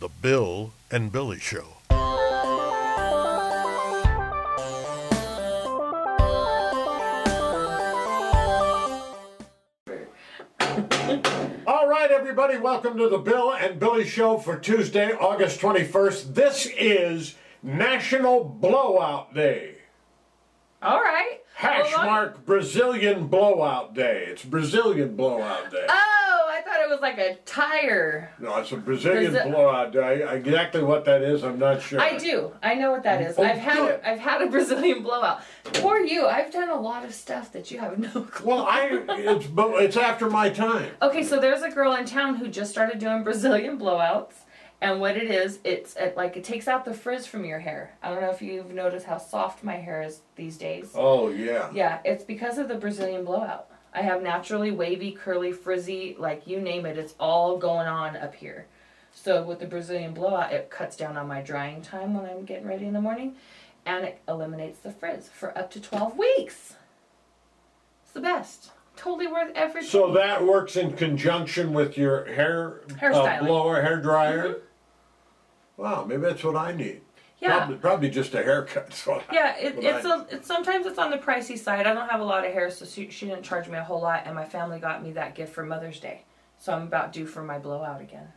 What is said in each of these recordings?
The Bill and Billie Show. All right, everybody, welcome to the Bill and Billie Show for Tuesday, August 21st. This is National Blowout Day. All right. Hash mark Brazilian Blowout Day. It's Brazilian Blowout Day. Oh, I thought it was like a tire. No, it's a Brazilian Brazil- blowout day. Exactly what that is, I'm not sure. I do. I know what that is. Oh, I've had good. a, I've had a Brazilian blowout. Poor you. I've done a lot of stuff that you have no clue. Well, I it's but it's after my time. Okay, so there's a girl in town who just started doing Brazilian blowouts. And what it is, it's it, like it takes out the frizz from your hair. I don't know if you've noticed how soft my hair is these days. Oh yeah. Yeah, it's because of the Brazilian blowout. I have naturally wavy, curly, frizzy, like you name it, it's all going on up here. So with the Brazilian blowout, it cuts down on my drying time when I'm getting ready in the morning, and it eliminates the frizz for up to 12 weeks. It's the best. Totally worth every So that works in conjunction with your hair Hairstyling. uh, blower, hair dryer. Wow, maybe that's what I need. Yeah. Probably, probably just a haircut. So Yeah, it, it's I- a, it's sometimes it's on the pricey side. I don't have a lot of hair, so she, she didn't charge me a whole lot, and my family got me that gift for Mother's Day. So I'm about due for my blowout again.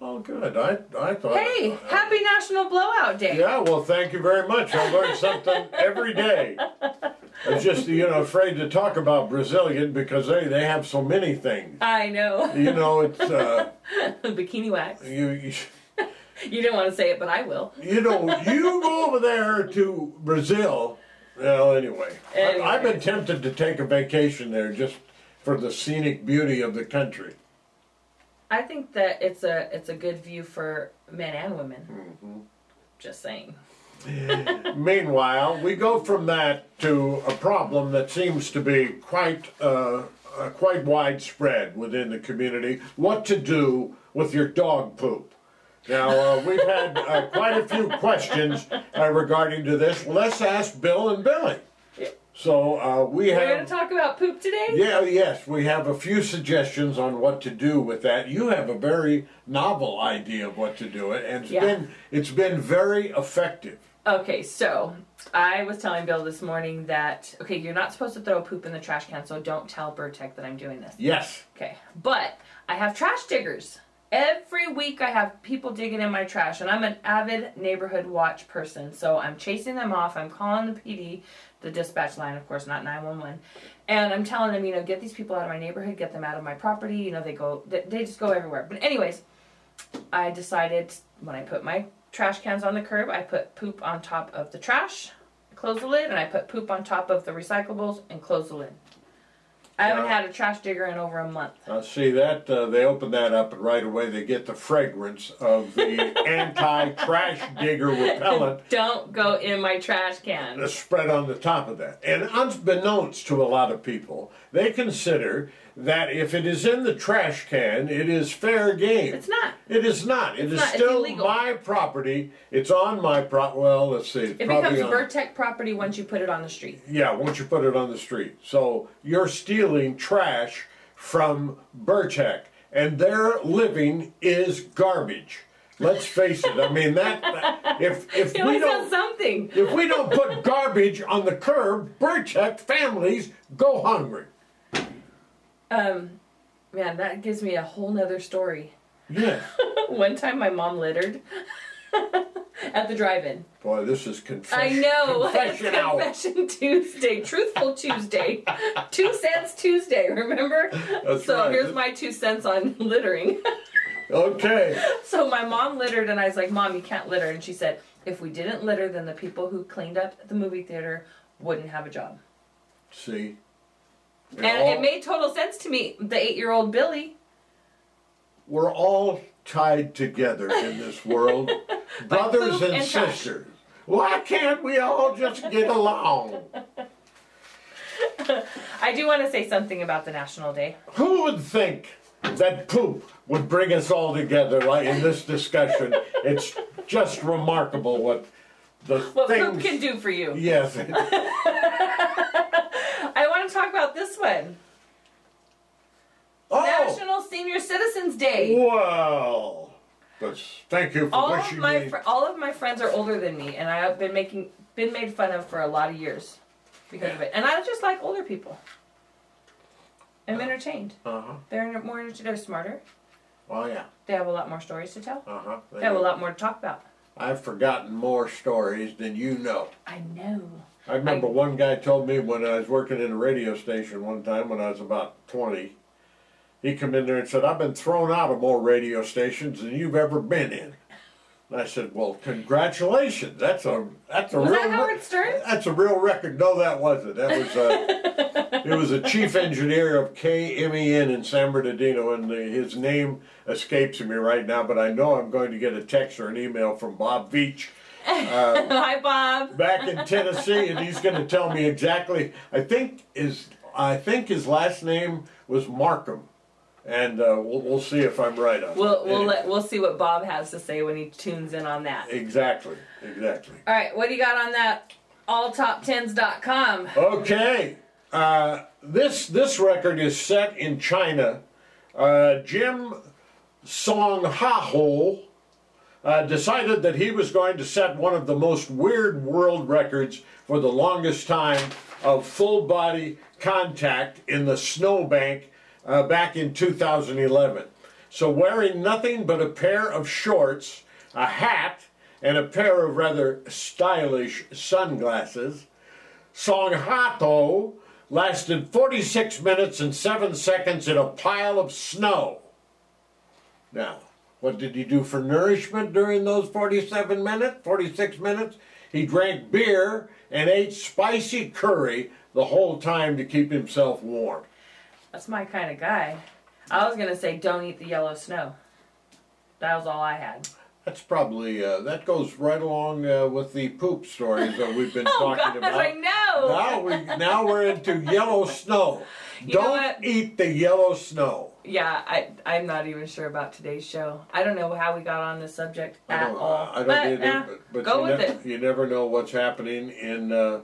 Oh, good. I I thought. Hey, happy National Blowout Day! Yeah, well, thank you very much. I learn something every day. I'm just, you know, afraid to talk about Brazilian because they, they have so many things. I know. You know, it's uh, Bikini wax. you, you You didn't want to say it, but I will. you know you go over there to Brazil. Well, anyway, I, I've been tempted to take a vacation there just for the scenic beauty of the country. I think that it's a it's a good view for men and women. Mm-hmm. Just saying. Meanwhile, we go from that to a problem that seems to be quite uh, uh, quite widespread within the community: what to do with your dog poop. Now, uh, we've had uh, quite a few questions uh, regarding to this. Let's ask Bill and Billie. So uh, we We're gonna talk about poop today. Yeah, yes, we have a few suggestions on what to do with that. You have a very novel idea of what to do it, and it's Yeah. been it's been very effective. Okay, so I was telling Bill this morning that okay, you're not supposed to throw poop in the trash can, so don't tell Burrtec that I'm doing this. Yes. Okay, but I have trash diggers. Every week I have people digging in my trash, and I'm an avid neighborhood watch person. So I'm chasing them off. I'm calling the PD, the dispatch line, of course, not 911, and I'm telling them, you know, get these people out of my neighborhood, get them out of my property. You know, they go, they, just go everywhere. But anyways, I decided when I put my trash cans on the curb, I put poop on top of the trash, close the lid, and I put poop on top of the recyclables and close the lid. I haven't had a trash digger in over a month. Uh, see that uh, they open that up and right away they get the fragrance of the anti-trash digger repellent Don't go in my trash can. spread on the top of that. And unbeknownst to a lot of people, they consider that if it is in the trash can, it is fair game. It's not. It is not. It is not. Still my property. It's on my prop. Well, let's see. It's It becomes on- Burrtec property once you put it on the street. Yeah, once you put it on the street. So you're stealing trash from Burrtec, and their living is garbage. Let's face it. I mean that. if if You we don't something. if we don't put garbage on the curb, Burrtec families go hungry. Um, man, that gives me a whole nother story. Yes. One time my mom littered at the drive-in. Boy, this is confession. I know. Confession. Confession Tuesday. Truthful Tuesday. two cents Tuesday, remember? That's so right. here's my two cents on littering. Okay. so my mom littered and I was like, Mom, you can't litter. And she said, if we didn't litter, then the people who cleaned up the movie theater wouldn't have a job. See. And all- it made total sense to me. The eight-year-old Billie. we're all tied together in this world, brothers and, and sisters. Why can't we all just get along? I do want to say something about the National Day. Who would think that poop would bring us all together like in this discussion? It's just remarkable what the What things. poop can do for you. Yes. I want to talk about this one. Oh. National Senior Citizens Day. Well. But thank you for all of my me. fr- all of my friends are older than me, and I have been making been made fun of for a lot of years because of it. And I just like older people. I'm entertained. Uh huh. They're more they're smarter. Oh yeah. They have a lot more stories to tell. Uh huh. They have a lot more to talk about. I've forgotten more stories than you know. I know. I remember one guy told me when I was working in a radio station one time when I was about 20. He come in there and said, I've been thrown out of more radio stations than you've ever been in. And I said, Well, congratulations. That's a that's a Was real that Howard Stern? that's a real record. No, that wasn't. That was uh, it was a chief engineer of KMEN in San Bernardino, and the, his name escapes me right now. But I know I'm going to get a text or an email from Bob Veach Hi, Bob. back in Tennessee, and he's going to tell me exactly. I think his I think his last name was Markham, and uh, we'll, we'll see if I'm right on. We'll it. we'll let, we'll see what Bob has to say when he tunes in on that. exactly exactly. All right, what do you got on that? AllTop10s.com. Okay, uh, this this record is set in China. Uh, Jim Song Ha Ho uh, decided that he was going to set one of the most weird world records for the longest time of full body contact in the snowbank uh, back in 2011. So, wearing nothing but a pair of shorts, a hat, and a pair of rather stylish sunglasses, Song Hato lasted 46 minutes and 7 seconds in a pile of snow. Now, what did he do for nourishment during those 47 minutes, 46 minutes? He drank beer and ate spicy curry the whole time to keep himself warm. That's my kind of guy. I was gonna say don't eat the yellow snow. That was all I had. That's probably, uh, that goes right along uh, with the poop stories that we've been Oh talking gosh, about. I know. Now, we, now we're into yellow snow. You Don't eat the yellow snow. Yeah, I I'm not even sure about today's show. I don't know how we got on this subject I at don't, all. I don't but, either, but, but go you, with never, it. you never know what's happening in uh,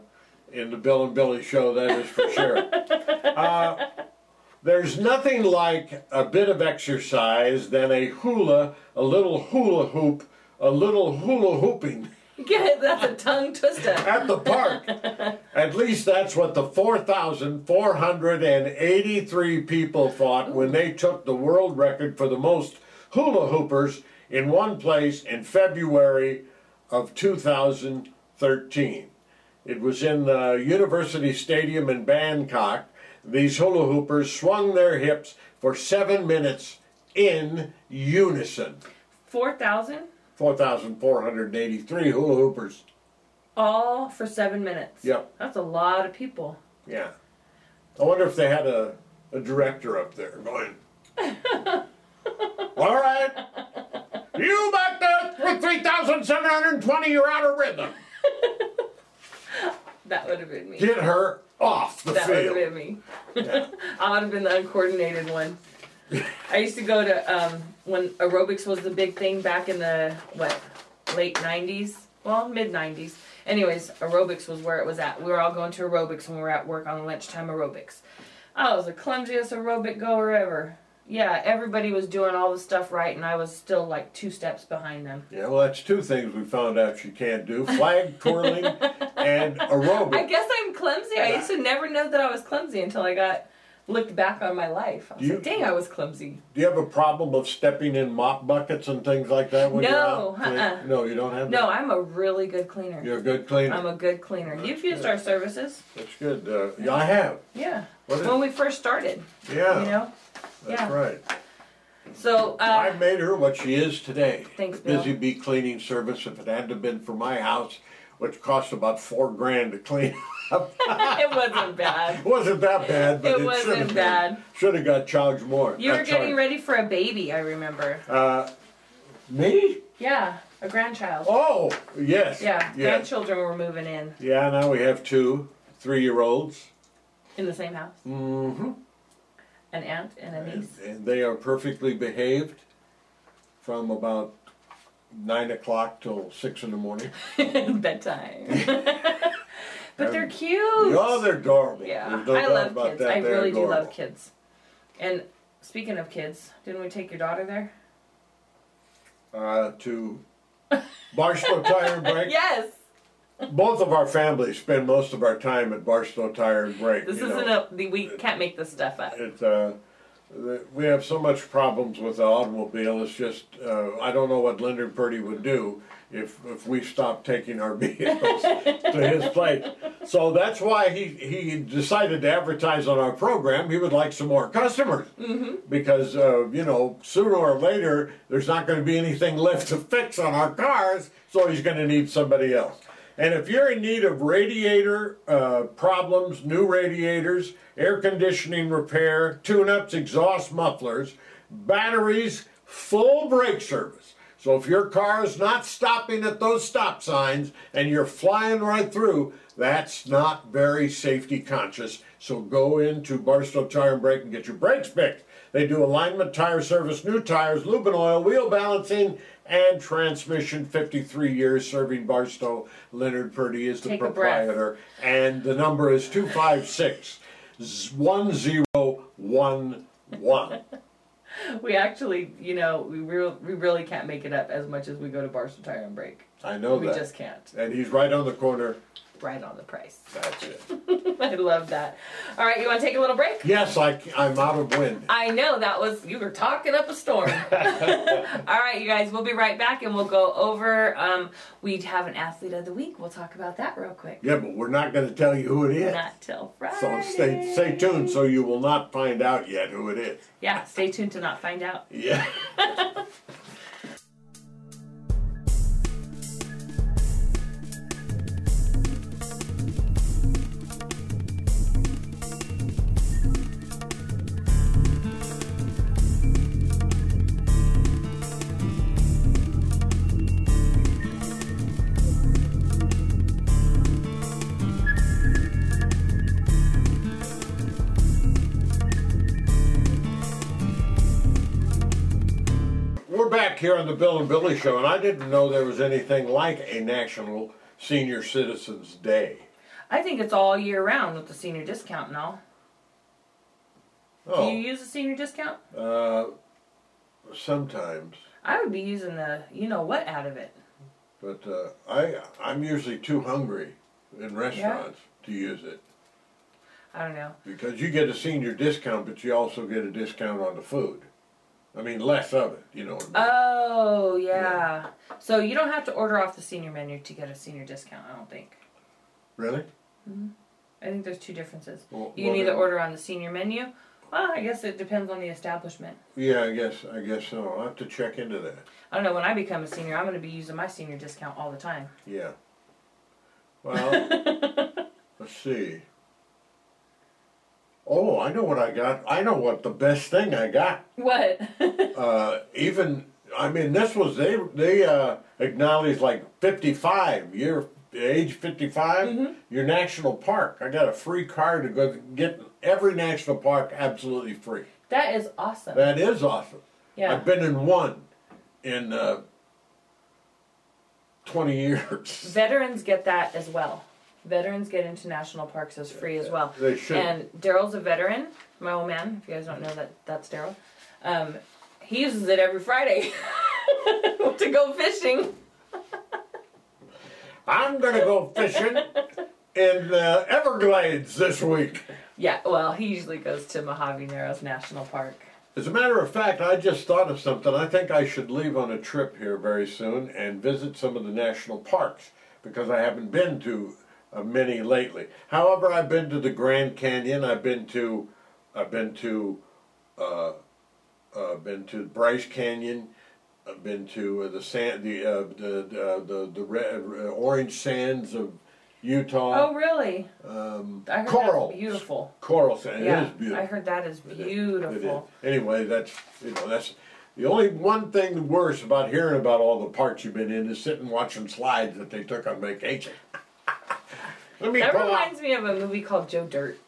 in the Bill and Billie show. That is for sure. uh, there's nothing like a bit of exercise than a hula, a little hula hoop, a little hula hooping Get it? That's a tongue twister. at the park. At least that's what the 4,483 people thought when they took the world record for the most hula hoopers in one place in February of 2013. It was in the University Stadium in Bangkok. These hula hoopers swung their hips for seven minutes in unison. Four thousand, 4,483 hula hoopers. all for seven minutes. Yep. That's a lot of people. Yeah. I wonder if they had a, a director up there going, All right, you back there with 3,720, you're out of rhythm. That would have been me. Get her off the that would have been me. Yeah. I would have been the uncoordinated one. I used to go to um, when aerobics was the big thing back in the what late '90s, well mid '90s. Anyways, aerobics was where it was at. We were all going to aerobics when we were at work on lunchtime aerobics. I was the clumsiest aerobic goer ever. Yeah, everybody was doing all the stuff right, and I was still like two steps behind them. Yeah, well, that's two things we found out she can't do flag twirling and aerobics. I guess I'm clumsy. I used to never know that I was clumsy until I got looked back on my life. I was You- like, dang, I was clumsy. Do you have a problem of stepping in mop buckets and things like that when you're out? uh-uh. No, you don't have No. I'm a really good cleaner. You're a good cleaner. I'm a good cleaner. You've used our services. That's good. Uh, yeah, I have. Yeah. What is- When we first started, Yeah, you know? that's yeah. right. So, I uh, made her what she is today. Thanks, The Busy Bee Cleaning Service. If it hadn't have been for my house, which cost about four grand to clean up, it wasn't bad. it wasn't that bad. But It it, wasn't bad. Should have got charged more. You were getting ready for a baby, I remember. Uh, me? Yeah, a grandchild. Oh, yes. Yeah, Yeah. grandchildren were moving in Yeah. Now we have two three-year-olds. in the same house. Mm-hmm. An aunt and a And, niece. and they are perfectly behaved from about nine o'clock till six in the morning. Bedtime. but they're cute. Oh, they're adorable. Yeah, There's no I doubt love about kids. that. I They're really do love kids. And speaking of kids, didn't we take your daughter there? uh, to Barstow Tire and Brake. Yes. Both of our families spend most of our time at Barstow Tire and Brake. This you isn't know. a. We can't make this stuff up. It, uh, the- we have so much problems with the automobile. It's just uh, I don't know what Leonard Purdy would do if if we stopped taking our vehicles to his place. So that's why he he decided to advertise on our program. He would like some more customers because uh, you know sooner or later there's not going to be anything left to fix on our cars, so he's going to need somebody else. And if you're in need of radiator uh, problems, new radiators, air conditioning repair, tune ups, exhaust mufflers, batteries, full brake service. So if your car is not stopping at those stop signs and you're flying right through, that's not very safety conscious. So go into Barstow Tire and Brake and get your brakes fixed. They do alignment, tire service, new tires, lube and oil, wheel balancing, and transmission. 53 years serving Barstow. Leonard Purdy is the Take proprietor. And the number is 256 1011. We actually, you know, we real we really can't make it up as much as we go to Barstow Tire and Brake. I know we that. just can't. And he's right on the corner. Right on the price. It. I love that. All right, you want to take a little break? Yes, I, I'm out of wind. I know that was you were talking up a storm. All right, you guys, we'll be right back and we'll go over. Um, we have an athlete of the week. We'll talk about that real quick. Yeah, but we're not going to tell you who it is. Not till Friday. So stay stay tuned so you will not find out yet who it is. Yeah, stay tuned to not find out. Yeah. Here on the Bill and Billie Show, and I didn't know there was anything like a National Senior Citizens Day. I think it's all year round with the senior discount and all. Do Oh, you use a senior discount? uh, sometimes, I would be using the you know what out of it. but uh, I I'm usually too hungry in restaurants to use it I don't know. because you get a senior discount, but you also get a discount on the food. I mean, less of it, you know. what I mean? Oh yeah. So you don't have to order off the senior menu to get a senior discount. I don't think. really? Mm-hmm. I think there's two differences. Well, You can either order on the senior menu. Well, I guess it depends on the establishment. Yeah, I guess I guess so. I'll have to check into that. I don't know. When I become a senior, I'm going to be using my senior discount all the time. Yeah. Well, let's see. Oh, I know what I got. I know what the best thing I got. What? Uh, even I mean, this was they they uh, acknowledged like fifty five year age 55 Mm-hmm. your national park. I got a free car to go get every national park absolutely free. that is awesome. That is awesome. yeah. I've been in one in uh, twenty years. Veterans get that as well. Veterans get into national parks as free as well. They should. And Daryl's a veteran, my old man. If you guys don't know that, that's Daryl. Um, he uses it every Friday to go fishing. I'm gonna go fishing in the Everglades this week. Yeah, well, he usually goes to Mojave Narrows National Park. As a matter of fact, I just thought of something. I think I should leave on a trip here very soon and visit some of the national parks because I haven't been to uh, many lately. However, I've been to the Grand Canyon. I've been to, I've been to, uh, uh, been to Bryce Canyon. I've been to uh, the sand, the uh, the uh, the the red, uh, orange sands of Utah. Oh, really? Um, I heard coral, that's beautiful. coral sand. yeah, it is beautiful. I heard that is It is. beautiful. It is. Anyway, that's you know that's the only one thing worse about hearing about all the parks you've been in is sitting watching slides that they took on vacation. Let me That pull out reminds me of a movie called Joe Dirt.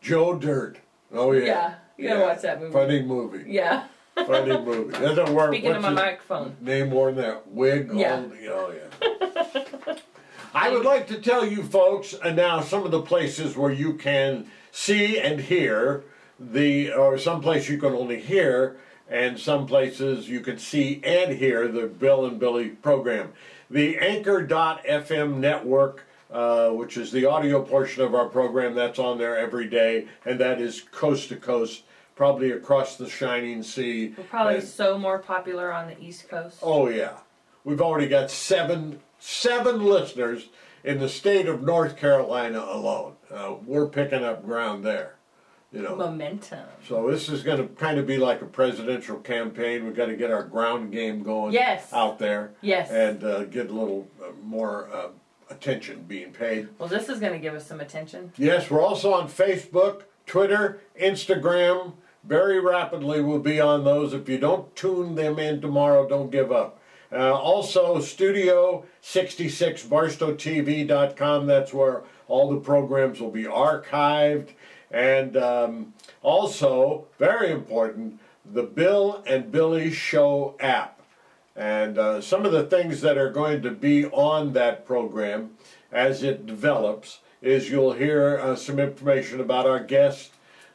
Joe Dirt. Oh yeah. Yeah, you gotta Yeah. watch that movie. Funny movie. Yeah. Funny movie. Doesn't work. Speaking of What's my microphone. Name more than that. Wig. Yeah. Oh yeah. I would like to tell you folks uh, now some of the places where you can see and hear the, or some place you can only hear and some places you can see and hear the Bill and Billie program. The Anchor.fm network, uh, which is the audio portion of our program, that's on there every day, and that is coast to coast, probably across the shining sea. We're probably And- so more popular on the East Coast. Oh yeah, we've already got seven seven listeners in the state of North Carolina alone. Uh, we're picking up ground there, you know. Momentum. So this is going to kind of be like a presidential campaign. We've got to get our ground game going Yes. out there Yes. and uh, get a little uh, more uh, attention being paid. Well, this is going to give us some attention. Yes, we're also on Facebook, Twitter, Instagram. Very rapidly, we'll be on those. If you don't tune them in tomorrow, don't give up. Uh, also, Studio 66 BarstowTV.com. That's where all the programs will be archived. And um, also, very important, the Bill and Billie Show app. And uh, some of the things that are going to be on that program as it develops is you'll hear uh, some information about our guests,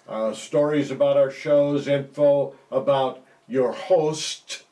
uh, stories about our shows, info about your host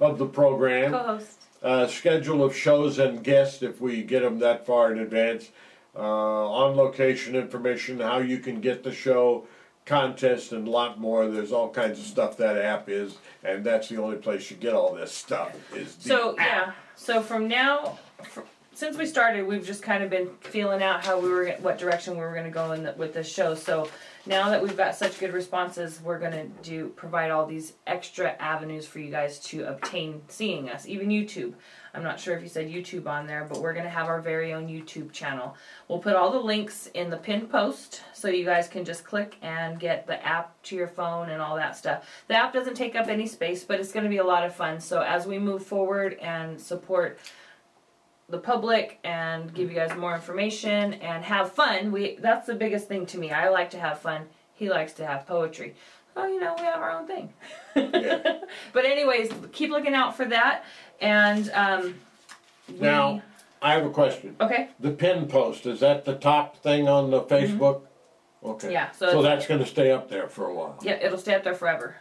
of the program, Co-host. uh, schedule of shows and guests if we get them that far in advance, uh, on location information, how you can get the show, contest, and a lot more. There's all kinds of stuff that app is, and that's the only place you get all this stuff. Is the So app. yeah. So from now, fr since we started, we've just kind of been feeling out how we were, what direction we were going to go in the, with this show. So now that we've got such good responses, we're going to do provide all these extra avenues for you guys to obtain seeing us, even YouTube. I'm not sure if you said YouTube on there, but we're going to have our very own YouTube channel. We'll put all the links in the pinned post so you guys can just click and get the app to your phone and all that stuff. The app doesn't take up any space, but it's going to be a lot of fun. So as we move forward and support the public and give you guys more information and have fun, we that's the biggest thing to me. I like to have fun. He likes to have poetry. Oh, you know, we have our own thing. Yeah. But anyways, keep looking out for that. And um, we, Now, I have a question. okay, The pin post is that the top thing on the Facebook? Okay. Mm-hmm. Yeah, so So that's going to stay up there for a while. yeah, it'll stay up there forever.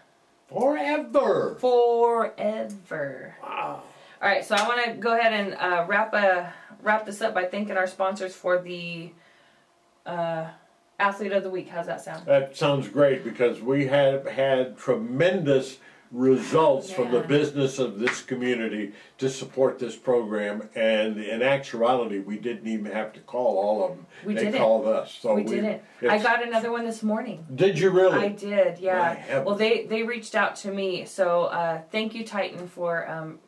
Forever. Forever. Wow. All right, so I want to go ahead and uh, wrap a wrap this up by thanking our sponsors for the uh, athlete of the week. How's that sound? That sounds great because we have had tremendous results from the business of this community to support this program, and in actuality, we didn't even have to call all of them. We they didn't. called us. So we didn't. I got another one this morning. Did you really? I did, yeah. Well, they they reached out to me, so uh, thank you, Titan, for um,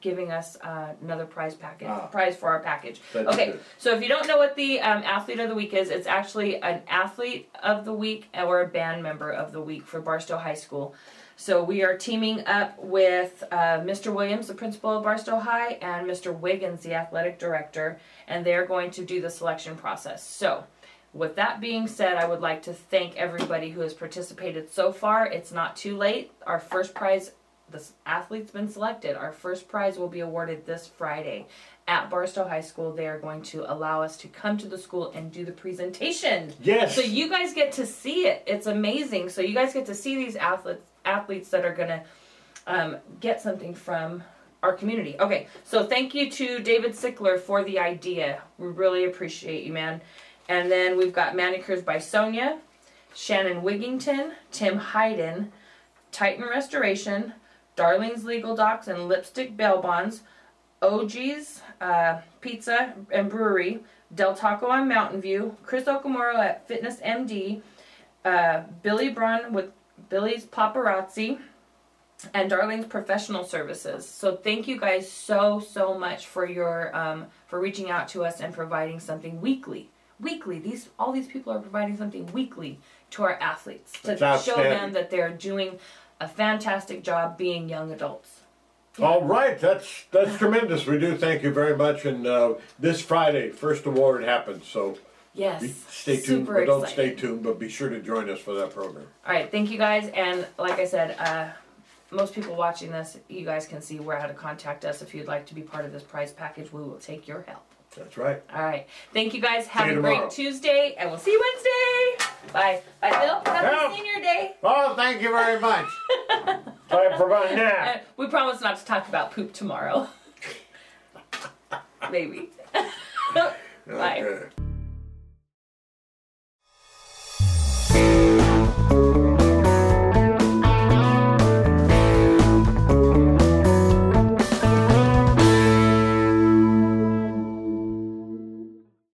giving us uh, another prize package, Ah. prize for our package. That's okay, good. so if you don't know what the um, athlete of the week is, it's actually an athlete of the week or a band member of the week for Barstow High School. So we are teaming up with uh, Mr. Williams, the principal of Barstow High, and Mr. Wiggins, the athletic director, and they're going to do the selection process. So. With that being said, I would like to thank everybody who has participated so far. It's not too late. Our first prize, the athlete's been selected. Our first prize will be awarded this Friday at Barstow High School. They are going to allow us to come to the school and do the presentation. Yes. So you guys get to see it. It's amazing. So you guys get to see these athletes athletes that are gonna um, get something from our community. Okay, so thank you to David Sickler for the idea. We really appreciate you, man. And then we've got manicures by Sonia, Shannon Wigington, Tim Hayden, Titan Restoration, Darling's Legal Docs and Lipstick Bail Bonds, OG's uh, Pizza and Brewery, Del Taco on Mountain View, Chris Okamura at Fitness MD, uh, Billy Brun with Billy's Paparazzi, and Darling's Professional Services. So thank you guys so so much for your um, for reaching out to us and providing something weekly. Weekly, these all these people are providing something weekly to our athletes to That's show outstanding. them that they're doing a fantastic job being young adults. All right, that's that's tremendous. We do thank you very much. And uh, this Friday, first award happens. So Yes, be, stay tuned, super don't stay tuned. But be sure to join us for that program. All right, thank you guys. And like I said, uh, most people watching this, you guys can see where how to contact us if you'd like to be part of this prize package. We will take your help. That's right. All right. Thank you guys. Have See you a great. Tuesday, and we'll see you Wednesday. Bye. Bye, Bill. Happy Yeah. Senior Day. Oh, thank you very much. Time for my Uh, we promise not to talk about poop tomorrow. Maybe. Bye. Okay.